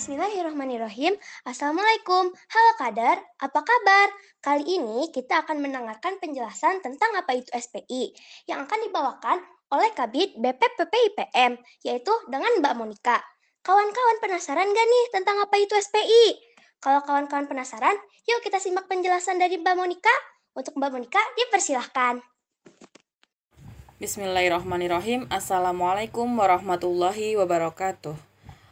Bismillahirrahmanirrahim. Assalamualaikum. Halo Kadar, apa kabar? Kali ini kita akan mendengarkan penjelasan tentang apa itu SPI yang akan dibawakan oleh Kabit BPPP IPM, yaitu dengan Mbak Monika. Kawan-kawan penasaran gak nih tentang apa itu SPI? Kalau kawan-kawan penasaran, yuk kita simak penjelasan dari Mbak Monika. Untuk Mbak Monika, dipersilahkan. Bismillahirrahmanirrahim. Assalamualaikum warahmatullahi wabarakatuh.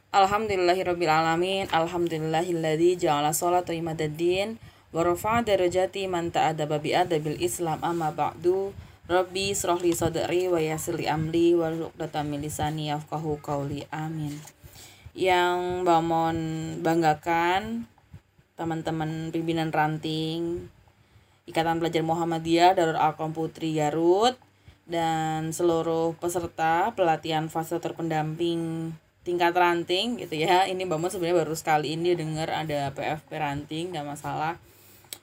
Alhamdulillahirrabbilalamin. Alhamdulillahilladzi ja'ala sholata imadaddin Wa rafa'a darajati man ta'adaba bi adabil islam. Amma ba'du. Rabbi srohli sadri wa yasirli amli wa luqdatan min lisani yafqahu qawli. Amin. Yang Bamon banggakan teman-teman pimpinan ranting Ikatan Pelajar Muhammadiyah Darul Alkom Putri Garut dan seluruh peserta pelatihan fase terpendamping tingkat ranting gitu ya. Ini Mo sebenarnya baru sekali ini dengar ada PFP ranting nggak masalah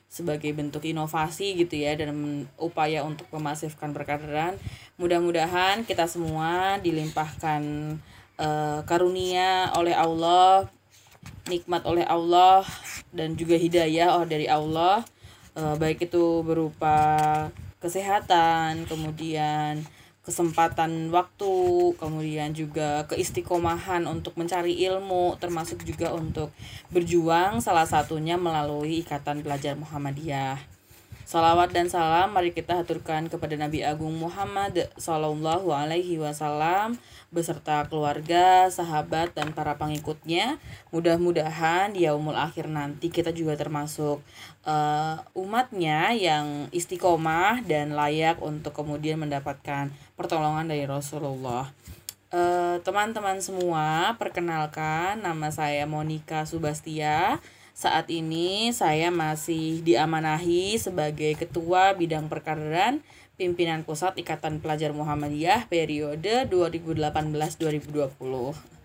sebagai bentuk inovasi gitu ya dan upaya untuk memasifkan perkaderan mudah-mudahan kita semua dilimpahkan uh, karunia oleh Allah nikmat oleh Allah dan juga hidayah oh dari Allah. Uh, baik itu berupa kesehatan kemudian kesempatan waktu, kemudian juga keistiqomahan untuk mencari ilmu, termasuk juga untuk berjuang salah satunya melalui Ikatan Pelajar Muhammadiyah. Salawat dan salam mari kita haturkan kepada Nabi Agung Muhammad Sallallahu Alaihi Wasallam beserta keluarga, sahabat dan para pengikutnya. Mudah-mudahan di yaumul akhir nanti kita juga termasuk uh, umatnya yang istiqomah dan layak untuk kemudian mendapatkan pertolongan dari Rasulullah. Eh, teman-teman uh, semua, perkenalkan nama saya Monica Subastia saat ini saya masih diamanahi sebagai Ketua Bidang Perkaderan Pimpinan Pusat Ikatan Pelajar Muhammadiyah periode 2018-2020.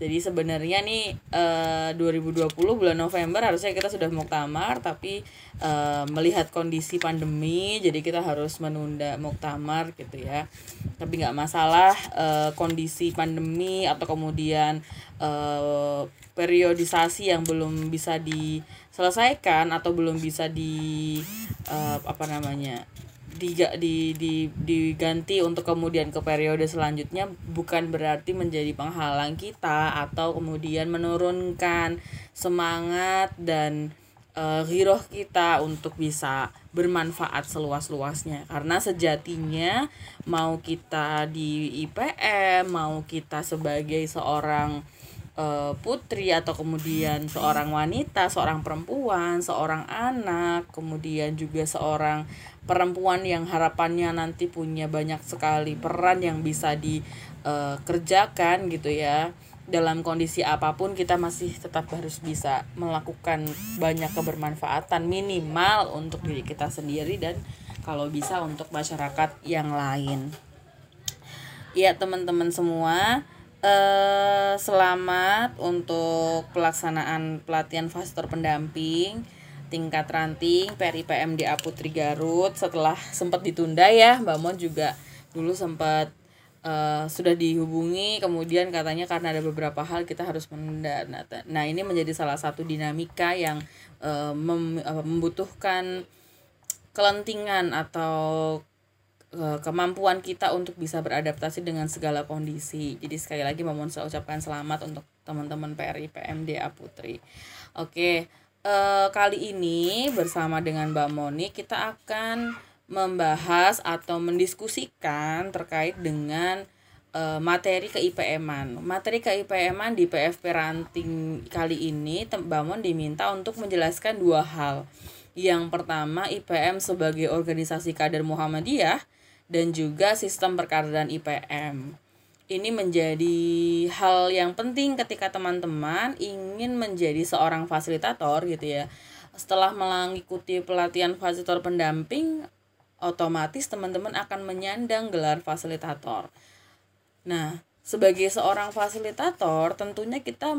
Jadi sebenarnya nih eh, 2020 bulan November harusnya kita sudah muktamar tapi eh, melihat kondisi pandemi jadi kita harus menunda muktamar gitu ya. Tapi nggak masalah eh, kondisi pandemi atau kemudian eh, periodisasi yang belum bisa diselesaikan atau belum bisa di uh, apa namanya di, di, di, diganti untuk kemudian ke periode selanjutnya bukan berarti menjadi penghalang kita atau kemudian menurunkan semangat dan uh, kita untuk bisa bermanfaat seluas-luasnya. Karena sejatinya mau kita di IPM mau kita sebagai seorang uh, putri atau kemudian seorang wanita, seorang perempuan, seorang anak, kemudian juga seorang perempuan yang harapannya nanti punya banyak sekali peran yang bisa dikerjakan uh, gitu ya. Dalam kondisi apa pun kita masih tetap harus bisa melakukan banyak kebermanfaatan minimal untuk diri kita sendiri dan kalau bisa untuk masyarakat yang lain. Ya, teman-teman semua, uh, selamat untuk pelaksanaan pelatihan fastor pendamping tingkat ranting PRIPM di Aputri Garut. Setelah sempat ditunda ya Mbak Mon juga dulu sempat uh, sudah dihubungi. Kemudian katanya karena ada beberapa hal kita harus menunda. Nah, nah ini menjadi salah satu dinamika yang uh, mem, uh, membutuhkan kelentingan atau Eh, kemampuan kita untuk bisa beradaptasi dengan segala kondisi. Jadi sekali lagi mohon saya ucapkan selamat untuk teman-teman PRI PMDA Putri. Oke, uh, kali ini bersama dengan Mbak Moni kita akan membahas atau mendiskusikan terkait dengan uh, materi keIPM-an. Materi keIPM-an di PFP Ranting kali ini Mbak Mon diminta untuk menjelaskan dua hal. Yang pertama IPM sebagai organisasi kader Muhammadiyah dan juga sistem perkaderan IPM. Ini menjadi hal yang penting ketika teman-teman ingin menjadi seorang fasilitator gitu ya. Setelah mengikuti pelatihan fasilitator pendamping, otomatis teman-teman akan menyandang gelar fasilitator. Nah, sebagai seorang fasilitator, tentunya kita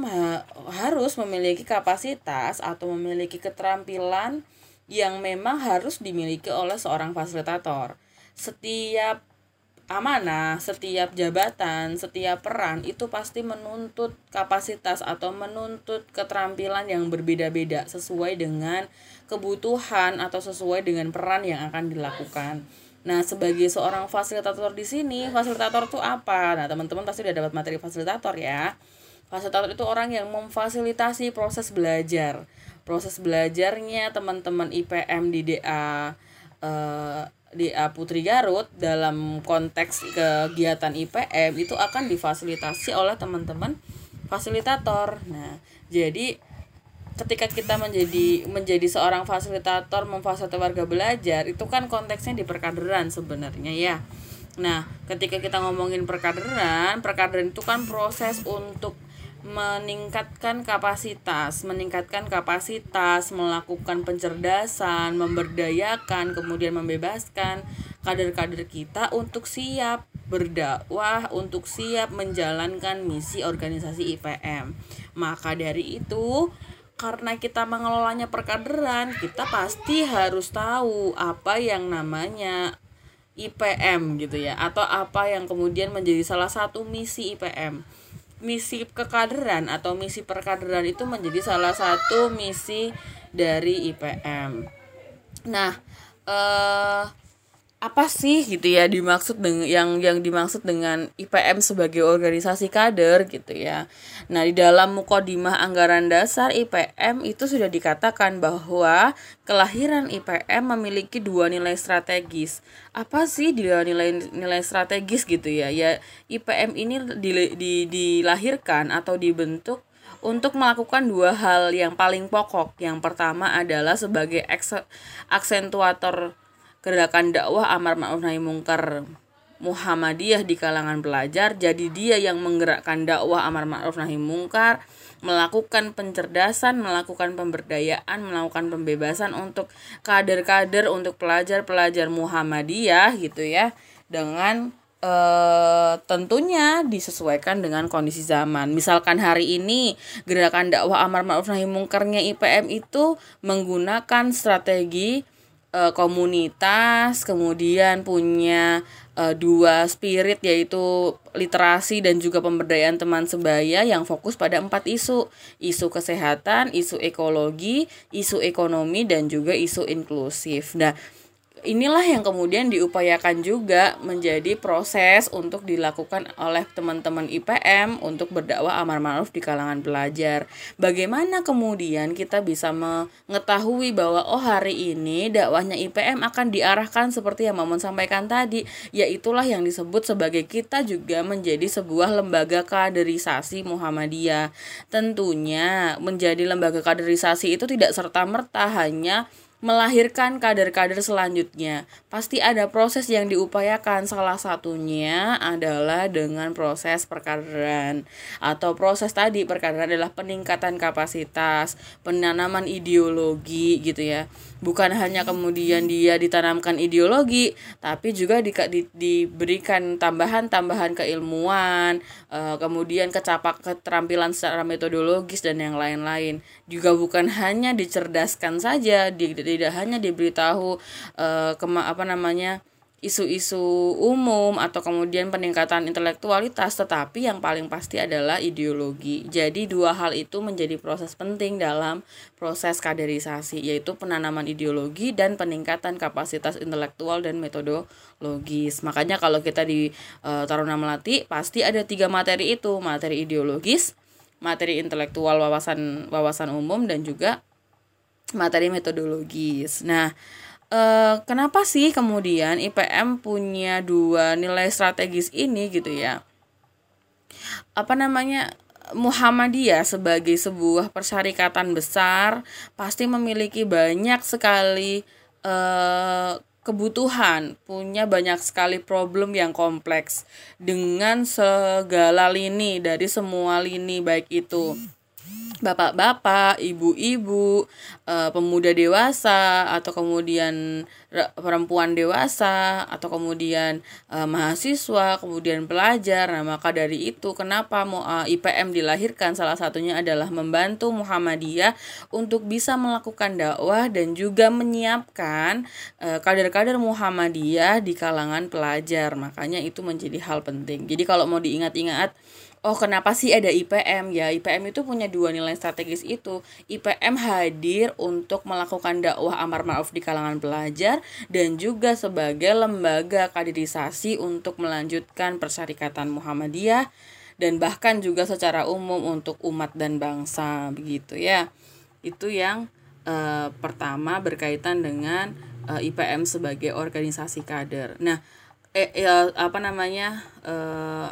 harus memiliki kapasitas atau memiliki keterampilan yang memang harus dimiliki oleh seorang fasilitator setiap amanah, setiap jabatan, setiap peran itu pasti menuntut kapasitas atau menuntut keterampilan yang berbeda-beda sesuai dengan kebutuhan atau sesuai dengan peran yang akan dilakukan. Nah, sebagai seorang fasilitator di sini, fasilitator itu apa? Nah, teman-teman pasti udah dapat materi fasilitator ya. Fasilitator itu orang yang memfasilitasi proses belajar. Proses belajarnya teman-teman IPM di DA eh, DA Putri Garut dalam konteks kegiatan IPM itu akan difasilitasi oleh teman-teman fasilitator. Nah, jadi ketika kita menjadi menjadi seorang fasilitator memfasilitasi warga belajar itu kan konteksnya di perkaderan sebenarnya ya nah ketika kita ngomongin perkaderan perkaderan itu kan proses untuk meningkatkan kapasitas, meningkatkan kapasitas, melakukan pencerdasan, memberdayakan, kemudian membebaskan kader-kader kita untuk siap berdakwah, untuk siap menjalankan misi organisasi IPM. Maka dari itu, karena kita mengelolanya perkaderan, kita pasti harus tahu apa yang namanya IPM gitu ya atau apa yang kemudian menjadi salah satu misi IPM. Misi kekaderan atau misi perkaderan itu menjadi salah satu misi dari IPM. Nah, eh apa sih gitu ya dimaksud dengan yang yang dimaksud dengan IPM sebagai organisasi kader gitu ya. Nah, di dalam mukodimah anggaran dasar IPM itu sudah dikatakan bahwa kelahiran IPM memiliki dua nilai strategis. Apa sih dua nilai nilai strategis gitu ya? Ya IPM ini di, di, dilahirkan atau dibentuk untuk melakukan dua hal yang paling pokok. Yang pertama adalah sebagai aksentuator gerakan dakwah amar ma'ruf nahi mungkar Muhammadiyah di kalangan pelajar jadi dia yang menggerakkan dakwah amar ma'ruf nahi mungkar melakukan pencerdasan, melakukan pemberdayaan, melakukan pembebasan untuk kader-kader untuk pelajar-pelajar Muhammadiyah gitu ya dengan e, tentunya disesuaikan dengan kondisi zaman. Misalkan hari ini gerakan dakwah amar ma'ruf nahi mungkarnya IPM itu menggunakan strategi uh, komunitas, kemudian punya uh, dua spirit yaitu literasi dan juga pemberdayaan teman sebaya yang fokus pada empat isu, isu kesehatan, isu ekologi, isu ekonomi dan juga isu inklusif. Nah, inilah yang kemudian diupayakan juga menjadi proses untuk dilakukan oleh teman-teman IPM untuk berdakwah amar ma'ruf di kalangan pelajar. Bagaimana kemudian kita bisa mengetahui bahwa oh hari ini dakwahnya IPM akan diarahkan seperti yang Mamun sampaikan tadi, yaitulah yang disebut sebagai kita juga menjadi sebuah lembaga kaderisasi Muhammadiyah. Tentunya menjadi lembaga kaderisasi itu tidak serta-merta hanya melahirkan kader-kader selanjutnya. Pasti ada proses yang diupayakan. Salah satunya adalah dengan proses perkaderan atau proses tadi perkaderan adalah peningkatan kapasitas, penanaman ideologi gitu ya. Bukan hanya kemudian dia ditanamkan ideologi, tapi juga di, di, diberikan tambahan-tambahan keilmuan, uh, kemudian kecapak keterampilan secara metodologis dan yang lain-lain. Juga bukan hanya dicerdaskan saja, di, tidak hanya diberitahu uh, kema apa namanya isu-isu umum atau kemudian peningkatan intelektualitas tetapi yang paling pasti adalah ideologi. Jadi dua hal itu menjadi proses penting dalam proses kaderisasi yaitu penanaman ideologi dan peningkatan kapasitas intelektual dan metodologis. Makanya kalau kita di uh, Taruna Melati pasti ada tiga materi itu, materi ideologis, materi intelektual wawasan wawasan umum dan juga materi metodologis. Nah, eh, kenapa sih kemudian IPM punya dua nilai strategis ini gitu ya? Apa namanya? Muhammadiyah sebagai sebuah persyarikatan besar pasti memiliki banyak sekali eh, kebutuhan, punya banyak sekali problem yang kompleks dengan segala lini dari semua lini baik itu bapak-bapak, ibu-ibu, e, pemuda dewasa atau kemudian perempuan dewasa atau kemudian uh, mahasiswa, kemudian pelajar. Nah, maka dari itu kenapa uh, IPM dilahirkan salah satunya adalah membantu Muhammadiyah untuk bisa melakukan dakwah dan juga menyiapkan kader-kader uh, Muhammadiyah di kalangan pelajar. Makanya itu menjadi hal penting. Jadi kalau mau diingat-ingat oh kenapa sih ada IPM ya IPM itu punya dua nilai strategis itu. IPM hadir untuk melakukan dakwah amar ma'ruf di kalangan pelajar dan juga sebagai lembaga kaderisasi untuk melanjutkan persyarikatan Muhammadiyah dan bahkan juga secara umum untuk umat dan bangsa begitu ya. Itu yang uh, pertama berkaitan dengan uh, eh, IPM sebagai organisasi kader. Nah eh, eh apa namanya uh,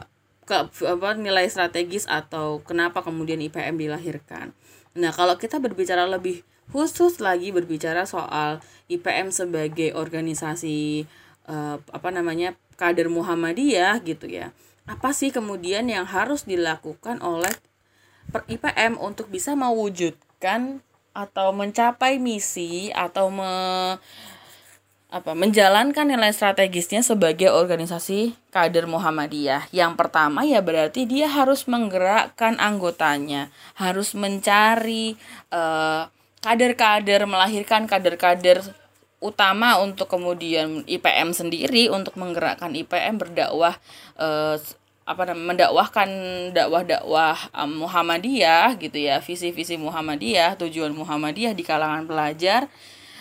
ke apa nilai strategis atau kenapa kemudian IPM dilahirkan. Nah, kalau kita berbicara lebih khusus lagi berbicara soal IPM sebagai organisasi uh, apa namanya kader Muhammadiyah gitu ya. Apa sih kemudian yang harus dilakukan oleh IPM untuk bisa mewujudkan atau mencapai misi atau me, apa menjalankan nilai strategisnya sebagai organisasi kader Muhammadiyah. Yang pertama ya berarti dia harus menggerakkan anggotanya, harus mencari kader kader-kader, melahirkan kader-kader utama untuk kemudian IPM sendiri untuk menggerakkan IPM berdakwah uh, apa namanya mendakwahkan dakwah-dakwah um, Muhammadiyah gitu ya, visi-visi Muhammadiyah, tujuan Muhammadiyah di kalangan pelajar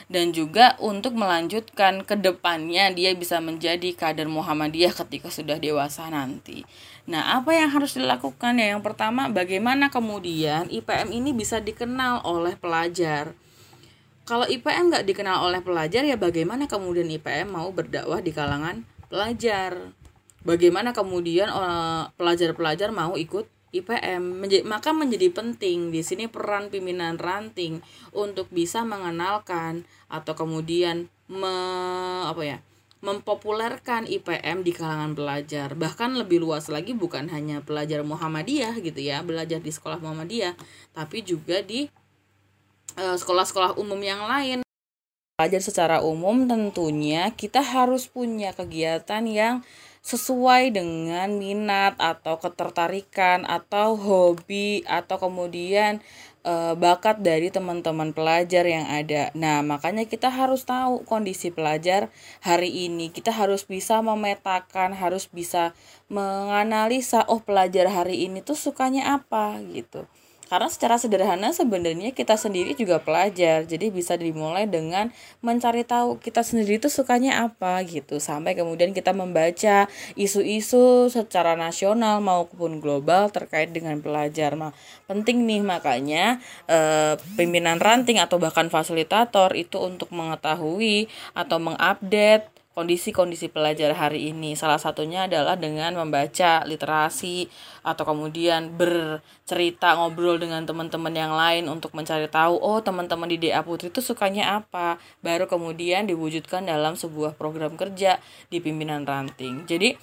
dan juga untuk melanjutkan ke depannya dia bisa menjadi kader Muhammadiyah ketika sudah dewasa nanti. Nah, apa yang harus dilakukan ya? Yang pertama, bagaimana kemudian IPM ini bisa dikenal oleh pelajar. Kalau IPM nggak dikenal oleh pelajar ya bagaimana kemudian IPM mau berdakwah di kalangan pelajar? Bagaimana kemudian eh, pelajar-pelajar mau ikut IPM maka menjadi penting di sini peran pimpinan ranting untuk bisa mengenalkan atau kemudian me, apa ya mempopulerkan IPM di kalangan pelajar. Bahkan lebih luas lagi bukan hanya pelajar Muhammadiyah gitu ya belajar di sekolah Muhammadiyah tapi juga di eh, sekolah-sekolah umum yang lain. Pelajar secara umum tentunya kita harus punya kegiatan yang sesuai dengan minat atau ketertarikan atau hobi atau kemudian e, bakat dari teman-teman pelajar yang ada. Nah, makanya kita harus tahu kondisi pelajar hari ini. Kita harus bisa memetakan, harus bisa menganalisa oh pelajar hari ini tuh sukanya apa gitu. Karena secara sederhana sebenarnya kita sendiri juga pelajar. Jadi bisa dimulai dengan mencari tahu kita sendiri itu sukanya apa gitu. Sampai kemudian kita membaca isu-isu secara nasional maupun global terkait dengan pelajar. Nah, penting nih makanya eh, pimpinan ranting atau bahkan fasilitator itu untuk mengetahui atau mengupdate kondisi-kondisi pelajar hari ini. Salah satunya adalah dengan membaca literasi atau kemudian bercerita ngobrol dengan teman-teman yang lain untuk mencari tahu oh teman-teman di DA Putri itu sukanya apa. Baru kemudian diwujudkan dalam sebuah program kerja di pimpinan ranting. Jadi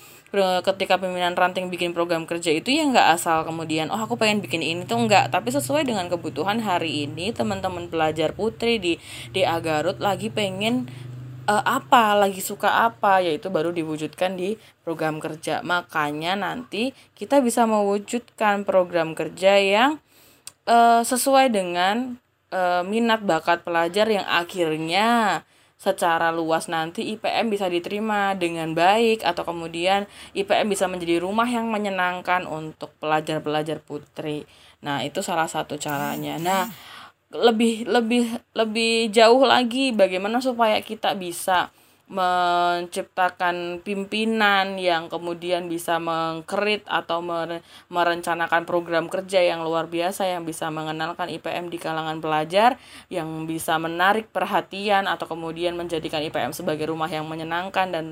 ketika pimpinan ranting bikin program kerja itu ya nggak asal kemudian oh aku pengen bikin ini tuh enggak tapi sesuai dengan kebutuhan hari ini teman-teman pelajar putri di di Garut lagi pengen uh, apa lagi suka apa yaitu baru diwujudkan di program kerja makanya nanti kita bisa mewujudkan program kerja yang uh, sesuai dengan uh, minat bakat pelajar yang akhirnya secara luas nanti IPM bisa diterima dengan baik atau kemudian IPM bisa menjadi rumah yang menyenangkan untuk pelajar-pelajar putri. Nah, itu salah satu caranya. Nah, lebih lebih lebih jauh lagi bagaimana supaya kita bisa menciptakan pimpinan yang kemudian bisa mengkerit atau merencanakan program kerja yang luar biasa yang bisa mengenalkan IPM di kalangan pelajar yang bisa menarik perhatian atau kemudian menjadikan IPM sebagai rumah yang menyenangkan dan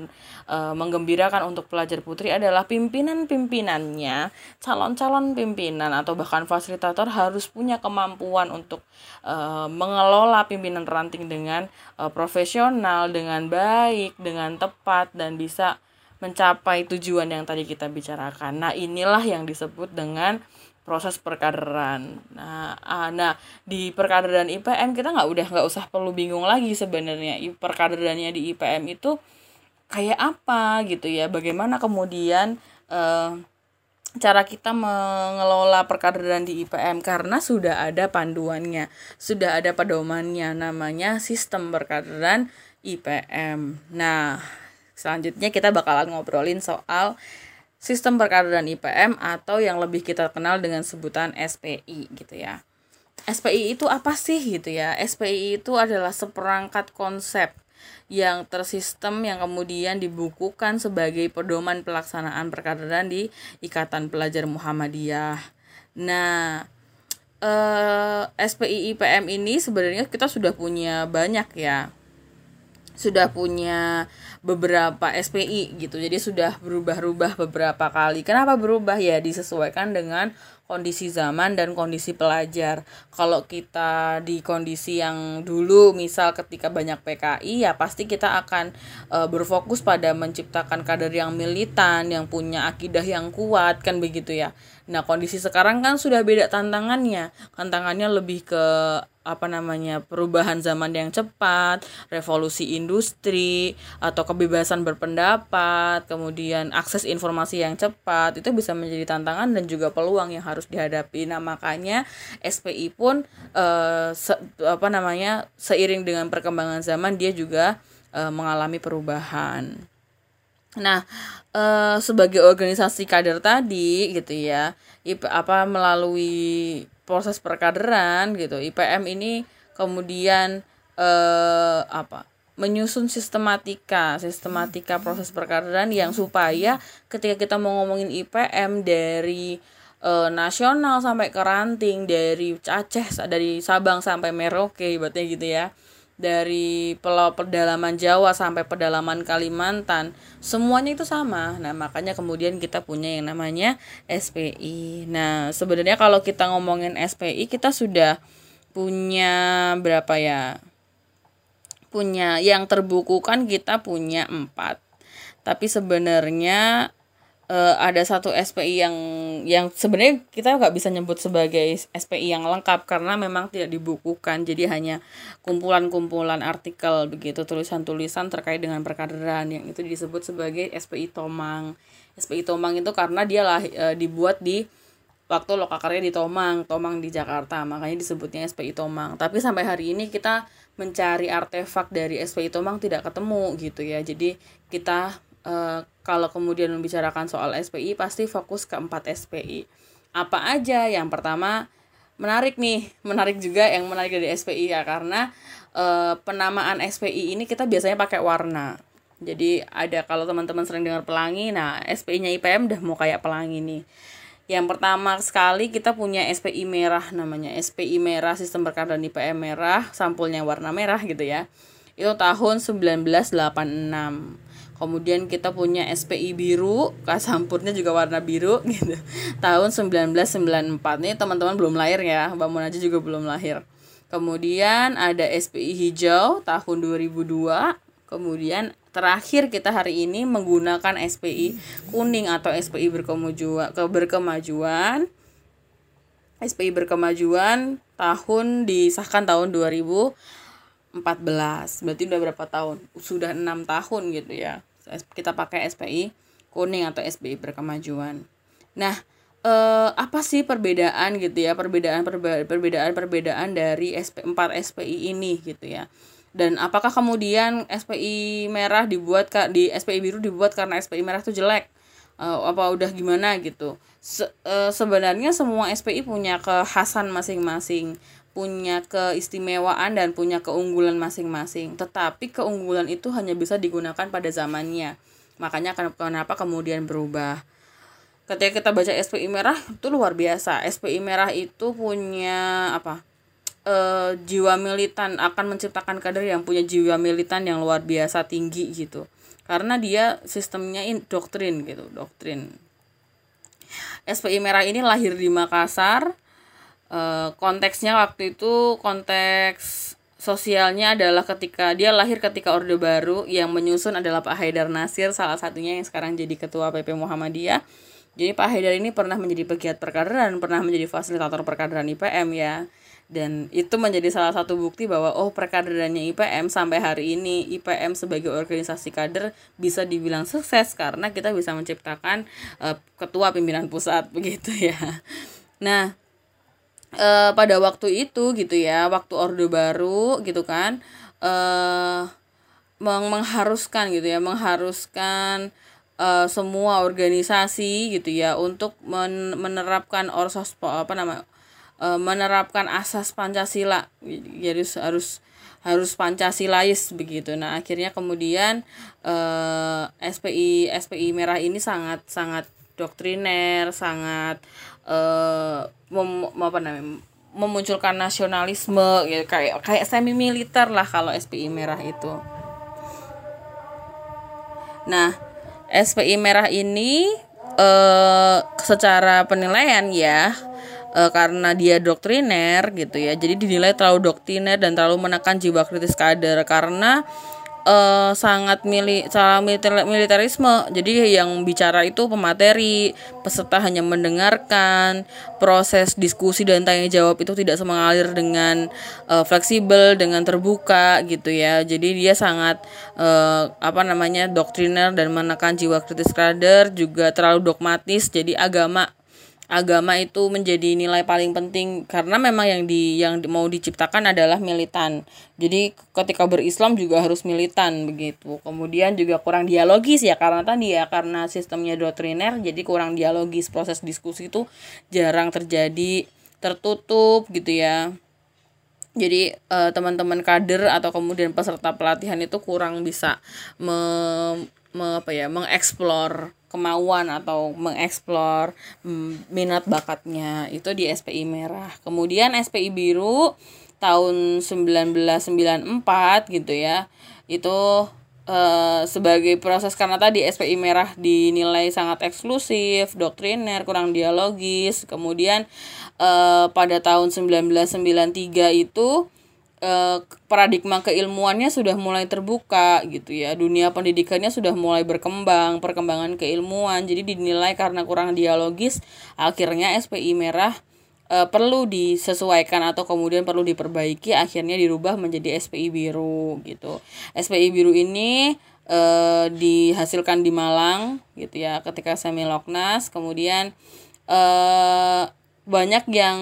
e, menggembirakan untuk pelajar putri adalah pimpinan-pimpinannya. Calon-calon pimpinan atau bahkan fasilitator harus punya kemampuan untuk e, mengelola pimpinan ranting dengan e, profesional dengan baik baik, dengan tepat dan bisa mencapai tujuan yang tadi kita bicarakan. Nah, inilah yang disebut dengan proses perkaderan. Nah, ah, nah di perkaderan IPM kita nggak udah nggak usah perlu bingung lagi sebenarnya perkaderannya di IPM itu kayak apa gitu ya. Bagaimana kemudian eh, cara kita mengelola perkaderan di IPM karena sudah ada panduannya, sudah ada pedomannya namanya sistem perkaderan IPM. Nah, selanjutnya kita bakalan ngobrolin soal sistem perkaderan IPM atau yang lebih kita kenal dengan sebutan SPI gitu ya. SPI itu apa sih gitu ya? SPI itu adalah seperangkat konsep yang tersistem yang kemudian dibukukan sebagai pedoman pelaksanaan perkaderan di Ikatan Pelajar Muhammadiyah. Nah, eh, SPI IPM ini sebenarnya kita sudah punya banyak ya sudah punya beberapa SPI gitu. Jadi sudah berubah-ubah beberapa kali. Kenapa berubah ya? Disesuaikan dengan kondisi zaman dan kondisi pelajar. Kalau kita di kondisi yang dulu misal ketika banyak PKI ya pasti kita akan e, berfokus pada menciptakan kader yang militan, yang punya akidah yang kuat kan begitu ya. Nah, kondisi sekarang kan sudah beda tantangannya. Tantangannya lebih ke apa namanya perubahan zaman yang cepat, revolusi industri atau kebebasan berpendapat, kemudian akses informasi yang cepat itu bisa menjadi tantangan dan juga peluang yang harus dihadapi. Nah makanya SPI pun eh, se, apa namanya seiring dengan perkembangan zaman dia juga eh, mengalami perubahan. Nah, eh, sebagai organisasi kader tadi gitu ya, IP, apa melalui proses perkaderan gitu, IPM ini kemudian eh, apa? menyusun sistematika, sistematika proses perkaderan yang supaya ketika kita mau ngomongin IPM dari eh, nasional sampai ke ranting, dari Aceh dari Sabang sampai Merauke ibaratnya gitu ya dari pulau pedalaman Jawa sampai pedalaman Kalimantan semuanya itu sama. Nah makanya kemudian kita punya yang namanya SPI nah sebenarnya kalau kita ngomongin SPI kita sudah punya berapa ya? Punya yang terbukukan kita punya empat. Tapi sebenarnya uh, ada satu SPI yang yang sebenarnya kita nggak bisa nyebut sebagai SPI yang lengkap karena memang tidak dibukukan. Jadi hanya kumpulan-kumpulan artikel begitu tulisan-tulisan terkait dengan perkaderan yang itu disebut sebagai SPI Tomang. SPI Tomang itu karena dia lah e, dibuat di waktu lokakarya di Tomang Tomang di Jakarta. Makanya disebutnya SPI Tomang. Tapi sampai hari ini kita mencari artefak dari SPI Tomang tidak ketemu gitu ya. Jadi kita uh, kalau kemudian membicarakan soal SPI pasti fokus ke empat SPI. Apa aja? Yang pertama menarik nih, menarik juga yang menarik dari SPI ya karena uh, penamaan SPI ini kita biasanya pakai warna. Jadi ada kalau teman-teman sering dengar pelangi, nah SPI-nya IPM udah mau kayak pelangi nih. Yang pertama sekali kita punya SPI merah namanya. SPI merah sistem perkaderan IPM merah, sampulnya warna merah gitu ya. Itu tahun 1986 kemudian kita punya SPI biru kasampurnya juga warna biru gitu. Tahun 1994 nih teman-teman belum lahir ya Mbak Munaji juga belum lahir. Kemudian ada SPI hijau tahun 2002 kemudian terakhir kita hari ini menggunakan SPI kuning atau SPI berkemajuan ke berkemajuan. SPI berkemajuan tahun disahkan tahun 2014 berarti udah berapa tahun sudah enam tahun gitu ya kita pakai SPI kuning atau SPI berkemajuan. Nah, eh, apa sih perbedaan gitu ya? Perbedaan perbedaan perbedaan dari SP, 4 SPI ini gitu ya. Dan apakah kemudian SPI merah dibuat di SPI biru dibuat karena SPI merah itu jelek? Uh, apa udah gimana gitu Se, uh, sebenarnya semua SPI punya kekhasan masing-masing punya keistimewaan dan punya keunggulan masing-masing. Tetapi keunggulan itu hanya bisa digunakan pada zamannya. Makanya kenapa kemudian berubah. Ketika kita baca SPI merah itu luar biasa. SPI merah itu punya apa? E, jiwa militan akan menciptakan kader yang punya jiwa militan yang luar biasa tinggi gitu. Karena dia sistemnya in, doktrin gitu, doktrin. SPI merah ini lahir di Makassar Eh, konteksnya waktu itu konteks sosialnya adalah ketika dia lahir ketika Orde Baru yang menyusun adalah Pak Haidar Nasir salah satunya yang sekarang jadi ketua PP Muhammadiyah Jadi Pak Haidar ini pernah menjadi pegiat perkaderan, pernah menjadi fasilitator perkaderan IPM ya. Dan itu menjadi salah satu bukti bahwa oh perkaderannya IPM sampai hari ini IPM sebagai organisasi kader bisa dibilang sukses karena kita bisa menciptakan uh, ketua pimpinan pusat begitu ya. Nah, uh, pada waktu itu gitu ya, waktu Orde Baru gitu kan, uh, mengharuskan gitu ya, mengharuskan uh, semua organisasi gitu ya untuk men menerapkan orsos apa nama uh, menerapkan asas Pancasila jadi harus harus pancasilais begitu. Nah, akhirnya kemudian uh, SPI SPI merah ini sangat sangat doktriner, sangat uh, mem, apa namanya? memunculkan nasionalisme gitu kayak kayak semi militer lah kalau SPI merah itu. Nah, SPI merah ini eh secara penilaian ya eh, karena dia doktriner gitu ya. Jadi dinilai terlalu doktriner dan terlalu menekan jiwa kritis kader karena uh, sangat mili salah militer militerisme. Jadi yang bicara itu pemateri peserta hanya mendengarkan proses diskusi dan tanya jawab itu tidak semengalir dengan uh, fleksibel dengan terbuka gitu ya. Jadi dia sangat uh, apa namanya doktriner dan menekan jiwa kritis kader juga terlalu dogmatis. Jadi agama agama itu menjadi nilai paling penting karena memang yang di yang mau diciptakan adalah militan. Jadi ketika berislam juga harus militan begitu. Kemudian juga kurang dialogis ya karena tadi ya karena sistemnya doktriner jadi kurang dialogis proses diskusi itu jarang terjadi tertutup gitu ya. Jadi eh, teman-teman kader atau kemudian peserta pelatihan itu kurang bisa me, me apa ya mengeksplor kemauan atau mengeksplor mm, minat bakatnya itu di SPI merah. Kemudian SPI biru tahun 1994 gitu ya. Itu Uh, sebagai proses karena tadi SPI merah dinilai sangat eksklusif, doktriner, kurang dialogis. Kemudian uh, pada tahun 1993 itu Eh, paradigma keilmuannya sudah mulai terbuka gitu ya. Dunia pendidikannya sudah mulai berkembang perkembangan keilmuan. Jadi dinilai karena kurang dialogis akhirnya SPI merah e, perlu disesuaikan atau kemudian perlu diperbaiki akhirnya dirubah menjadi SPI biru gitu. SPI biru ini e, dihasilkan di Malang gitu ya ketika semi loknas kemudian e, banyak yang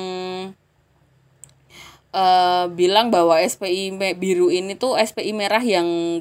uh, bilang bahwa SPI biru ini tuh SPI merah yang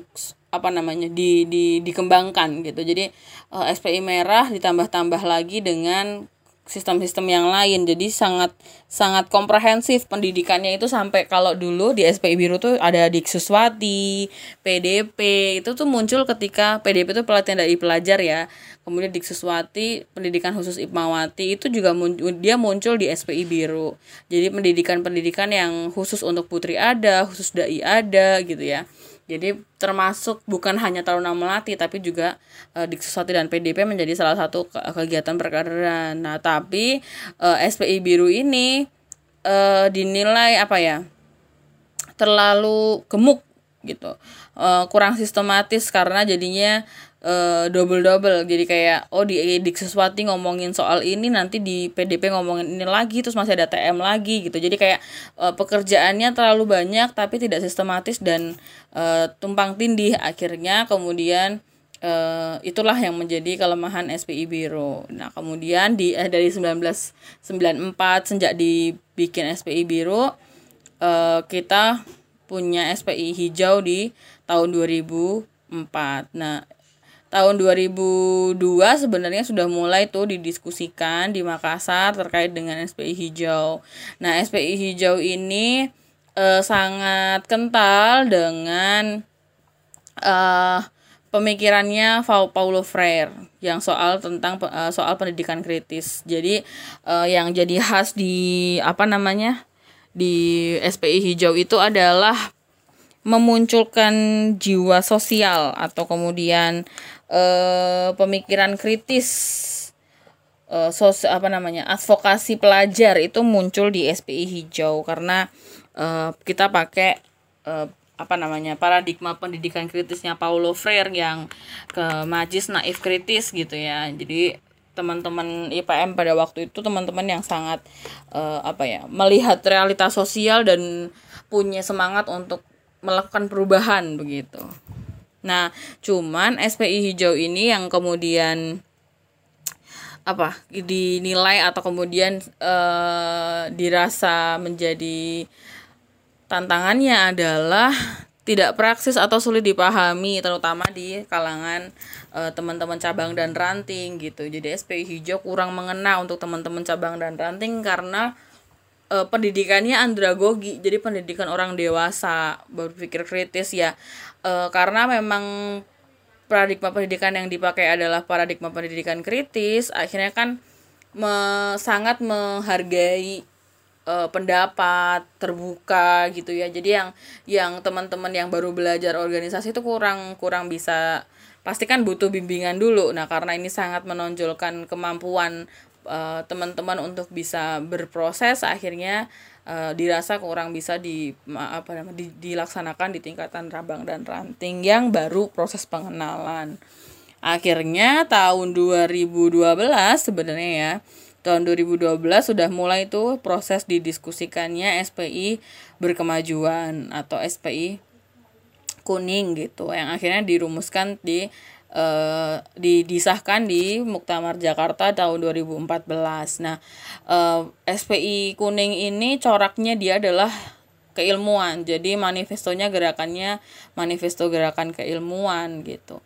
apa namanya di, di dikembangkan gitu. Jadi uh, eh, SPI merah ditambah-tambah lagi dengan sistem-sistem yang lain. Jadi sangat sangat komprehensif pendidikannya itu sampai kalau dulu di SPI biru tuh ada Diksuswati, PDP itu tuh muncul ketika PDP itu pelatihan dari pelajar ya. Kemudian Diksuswati pendidikan khusus Ipmawati itu juga muncul, dia muncul di SPI biru. Jadi pendidikan-pendidikan yang khusus untuk putri ada khusus dai ada gitu ya jadi termasuk bukan hanya Taruna Melati tapi juga uh, Diksuswati dan PDP menjadi salah satu kegiatan perkaderan. Nah, tapi uh, eh, SPI biru ini uh, dinilai apa ya? terlalu gemuk gitu. Uh, kurang sistematis karena jadinya uh, double double jadi kayak oh di dik sesuatu ngomongin soal ini nanti di PDP ngomongin ini lagi terus masih ada TM lagi gitu jadi kayak uh, pekerjaannya terlalu banyak tapi tidak sistematis dan uh, tumpang tindih akhirnya kemudian uh, itulah yang menjadi kelemahan SPI Biro. Nah, kemudian di eh, dari 1994 sejak dibikin SPI Biro uh, kita punya SPI hijau di tahun 2004. Nah, tahun 2002 sebenarnya sudah mulai tuh didiskusikan di Makassar terkait dengan SPI hijau. Nah, SPI hijau ini eh, sangat kental dengan eh, pemikirannya Paulo Freire yang soal tentang uh, soal pendidikan kritis. Jadi uh, yang jadi khas di apa namanya? di SPI hijau itu adalah memunculkan jiwa sosial atau kemudian eh, pemikiran kritis eh, sos apa namanya advokasi pelajar itu muncul di SPI hijau karena eh, kita pakai eh, apa namanya paradigma pendidikan kritisnya Paulo Freire yang ke majis naif kritis gitu ya jadi teman-teman IPM pada waktu itu teman-teman yang sangat uh, apa ya melihat realitas sosial dan punya semangat untuk melakukan perubahan begitu. Nah, cuman SPI hijau ini yang kemudian apa dinilai atau kemudian uh, dirasa menjadi tantangannya adalah tidak praksis atau sulit dipahami terutama di kalangan uh, teman-teman cabang dan ranting gitu. Jadi SPI hijau kurang mengena untuk teman-teman cabang dan ranting karena uh, pendidikannya andragogi. Jadi pendidikan orang dewasa berpikir kritis ya. Uh, karena memang paradigma pendidikan yang dipakai adalah paradigma pendidikan kritis, akhirnya kan me sangat menghargai uh, pendapat terbuka gitu ya jadi yang yang teman-teman yang baru belajar organisasi itu kurang kurang bisa pasti kan butuh bimbingan dulu nah karena ini sangat menonjolkan kemampuan uh, teman-teman untuk bisa berproses akhirnya uh, dirasa kurang bisa di apa namanya di, dilaksanakan di tingkatan rabang dan ranting yang baru proses pengenalan. Akhirnya tahun 2012 sebenarnya ya tahun 2012 sudah mulai tuh proses didiskusikannya SPI berkemajuan atau SPI kuning gitu yang akhirnya dirumuskan di uh, didisahkan di Muktamar Jakarta tahun 2014. Nah, uh, eh, SPI kuning ini coraknya dia adalah keilmuan. Jadi manifestonya gerakannya manifesto gerakan keilmuan gitu.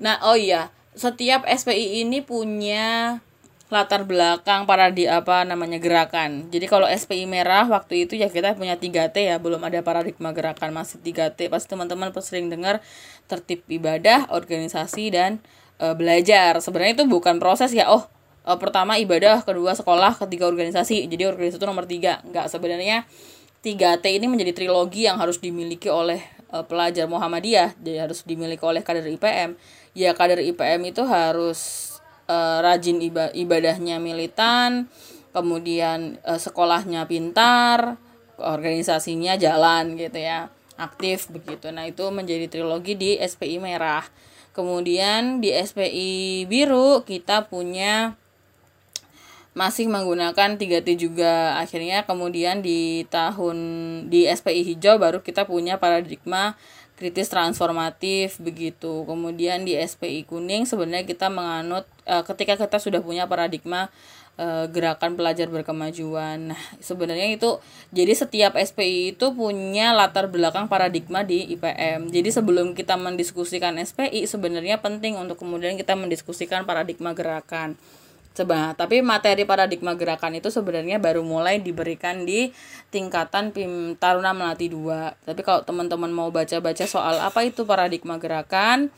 Nah, oh iya, setiap SPI ini punya latar belakang para di apa namanya gerakan. Jadi kalau SPI merah waktu itu ya kita punya 3T ya, belum ada paradigma gerakan masih 3T. Pasti teman-teman sering dengar tertib ibadah, organisasi dan e, belajar. Sebenarnya itu bukan proses ya. Oh, e, pertama ibadah, kedua sekolah, ketiga organisasi. Jadi organisasi itu nomor tiga. Enggak sebenarnya 3T ini menjadi trilogi yang harus dimiliki oleh e, pelajar Muhammadiyah, jadi harus dimiliki oleh kader IPM. Ya kader IPM itu harus uh, rajin ibadahnya militan, kemudian uh, sekolahnya pintar, organisasinya jalan gitu ya, aktif begitu. Nah, itu menjadi trilogi di SPI merah. Kemudian di SPI biru kita punya masih menggunakan 3T juga akhirnya kemudian di tahun di SPI hijau baru kita punya paradigma kritis transformatif begitu. Kemudian di SPI kuning sebenarnya kita menganut e, ketika kita sudah punya paradigma e, gerakan pelajar berkemajuan. Nah, sebenarnya itu jadi setiap SPI itu punya latar belakang paradigma di IPM. Jadi sebelum kita mendiskusikan SPI sebenarnya penting untuk kemudian kita mendiskusikan paradigma gerakan. Coba, tapi materi paradigma gerakan itu sebenarnya baru mulai diberikan di tingkatan PIM Taruna Melati 2. Tapi kalau teman-teman mau baca-baca soal apa itu paradigma gerakan,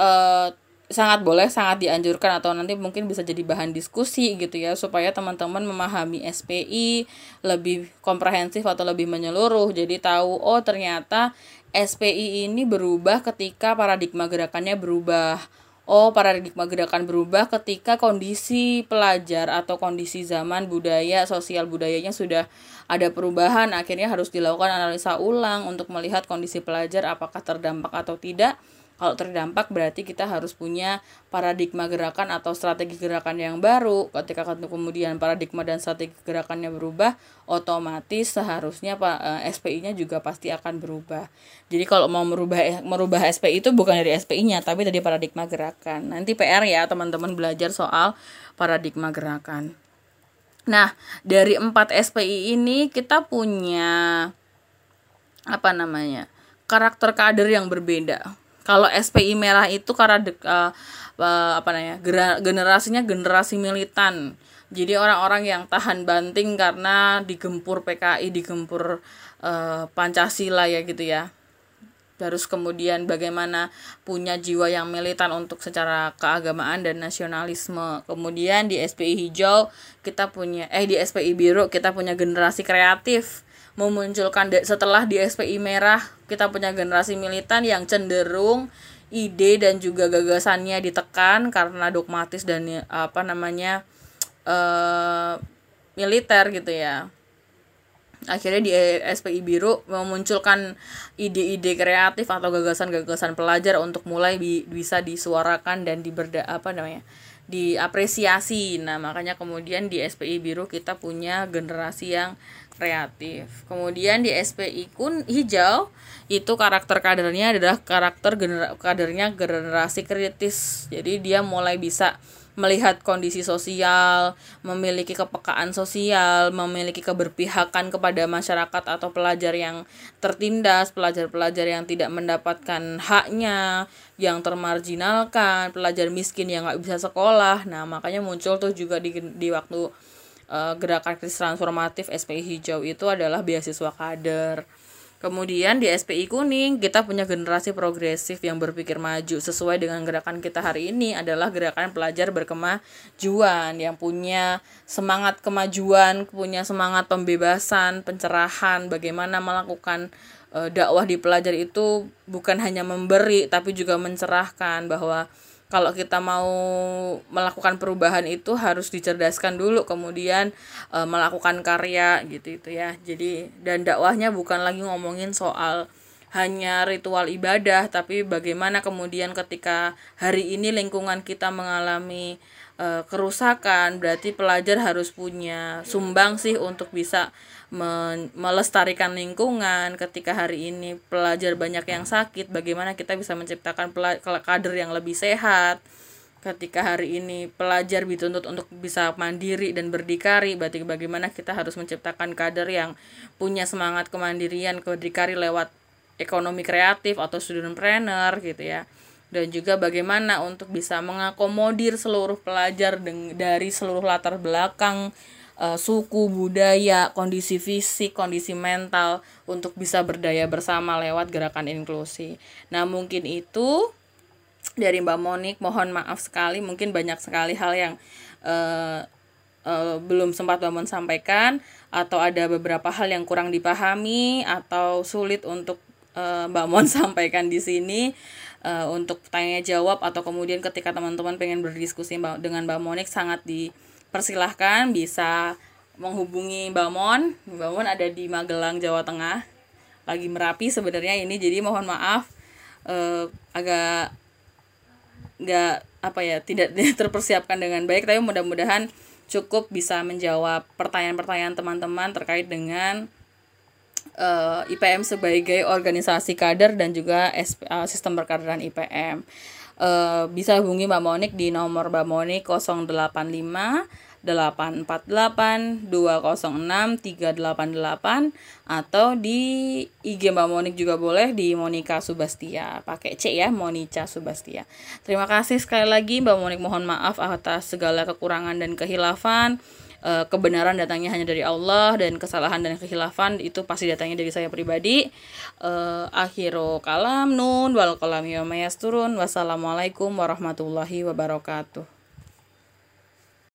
eh, sangat boleh, sangat dianjurkan atau nanti mungkin bisa jadi bahan diskusi gitu ya supaya teman-teman memahami SPI lebih komprehensif atau lebih menyeluruh. Jadi tahu oh ternyata SPI ini berubah ketika paradigma gerakannya berubah Oh, paradigma gerakan berubah ketika kondisi pelajar atau kondisi zaman budaya, sosial budayanya sudah ada perubahan, akhirnya harus dilakukan analisa ulang untuk melihat kondisi pelajar apakah terdampak atau tidak kalau terdampak berarti kita harus punya paradigma gerakan atau strategi gerakan yang baru. Ketika kemudian paradigma dan strategi gerakannya berubah, otomatis seharusnya eh, SPI-nya juga pasti akan berubah. Jadi kalau mau merubah merubah SPI itu bukan dari SPI-nya tapi dari paradigma gerakan. Nanti PR ya teman-teman belajar soal paradigma gerakan. Nah, dari empat SPI ini kita punya apa namanya? karakter kader yang berbeda kalau SPI merah itu karena de, uh, uh, apa namanya generasinya generasi militan. Jadi orang-orang yang tahan banting karena digempur PKI digempur uh, Pancasila ya gitu ya. Terus kemudian bagaimana punya jiwa yang militan untuk secara keagamaan dan nasionalisme. Kemudian di SPI hijau kita punya eh di SPI biru kita punya generasi kreatif memunculkan setelah di SPI merah kita punya generasi militan yang cenderung ide dan juga gagasannya ditekan karena dogmatis dan apa namanya uh, militer gitu ya akhirnya di SPI biru memunculkan ide-ide kreatif atau gagasan-gagasan pelajar untuk mulai bi bisa disuarakan dan diberda apa namanya diapresiasi. Nah, makanya kemudian di SPI Biru kita punya generasi yang kreatif. Kemudian di SPI Kun Hijau itu karakter kadernya adalah karakter genera kadernya generasi kritis. Jadi dia mulai bisa melihat kondisi sosial, memiliki kepekaan sosial, memiliki keberpihakan kepada masyarakat atau pelajar yang tertindas, pelajar-pelajar yang tidak mendapatkan haknya, yang termarginalkan, pelajar miskin yang nggak bisa sekolah. Nah, makanya muncul tuh juga di, di waktu uh, gerakan krisis transformatif SPI hijau itu adalah beasiswa kader. Kemudian di SPI kuning kita punya generasi progresif yang berpikir maju. Sesuai dengan gerakan kita hari ini adalah gerakan pelajar berkemajuan yang punya semangat kemajuan, punya semangat pembebasan, pencerahan, bagaimana melakukan e, dakwah di pelajar itu bukan hanya memberi tapi juga mencerahkan bahwa kalau kita mau melakukan perubahan itu harus dicerdaskan dulu kemudian e, melakukan karya gitu itu ya. Jadi dan dakwahnya bukan lagi ngomongin soal hanya ritual ibadah tapi bagaimana kemudian ketika hari ini lingkungan kita mengalami e, kerusakan berarti pelajar harus punya sumbang sih untuk bisa melestarikan lingkungan ketika hari ini pelajar banyak yang sakit. Bagaimana kita bisa menciptakan kader yang lebih sehat? Ketika hari ini pelajar dituntut untuk bisa mandiri dan berdikari berarti bagaimana kita harus menciptakan kader yang punya semangat kemandirian berdikari lewat ekonomi kreatif atau studentpreneur gitu ya dan juga bagaimana untuk bisa mengakomodir seluruh pelajar dari seluruh latar belakang uh, suku, budaya, kondisi fisik, kondisi mental untuk bisa berdaya bersama lewat gerakan inklusi. Nah, mungkin itu dari Mbak Monik, mohon maaf sekali mungkin banyak sekali hal yang uh, uh, belum sempat Mbak Mon sampaikan atau ada beberapa hal yang kurang dipahami atau sulit untuk uh, Mbak Mon sampaikan di sini uh, untuk tanya jawab atau kemudian ketika teman-teman pengen berdiskusi dengan Mbak Monik sangat di persilahkan bisa menghubungi Mbak Mon. Mbak Mon ada di Magelang, Jawa Tengah. Lagi merapi sebenarnya ini, jadi mohon maaf eh, agak nggak apa ya tidak terpersiapkan dengan baik, tapi mudah-mudahan cukup bisa menjawab pertanyaan-pertanyaan teman-teman terkait dengan uh, eh, IPM sebagai organisasi kader dan juga SP, uh, sistem perkaderan IPM. Uh, bisa hubungi Mbak Monik di nomor Mbak Monik 085 848 206 388 atau di IG Mbak Monik juga boleh di Monika Subastia pakai C ya Monica Subastia terima kasih sekali lagi Mbak Monik mohon maaf atas segala kekurangan dan kehilafan eh, kebenaran datangnya hanya dari Allah dan kesalahan dan kehilafan itu pasti datangnya dari saya pribadi. Uh, akhiru kalam nun wal kalam turun wassalamualaikum warahmatullahi wabarakatuh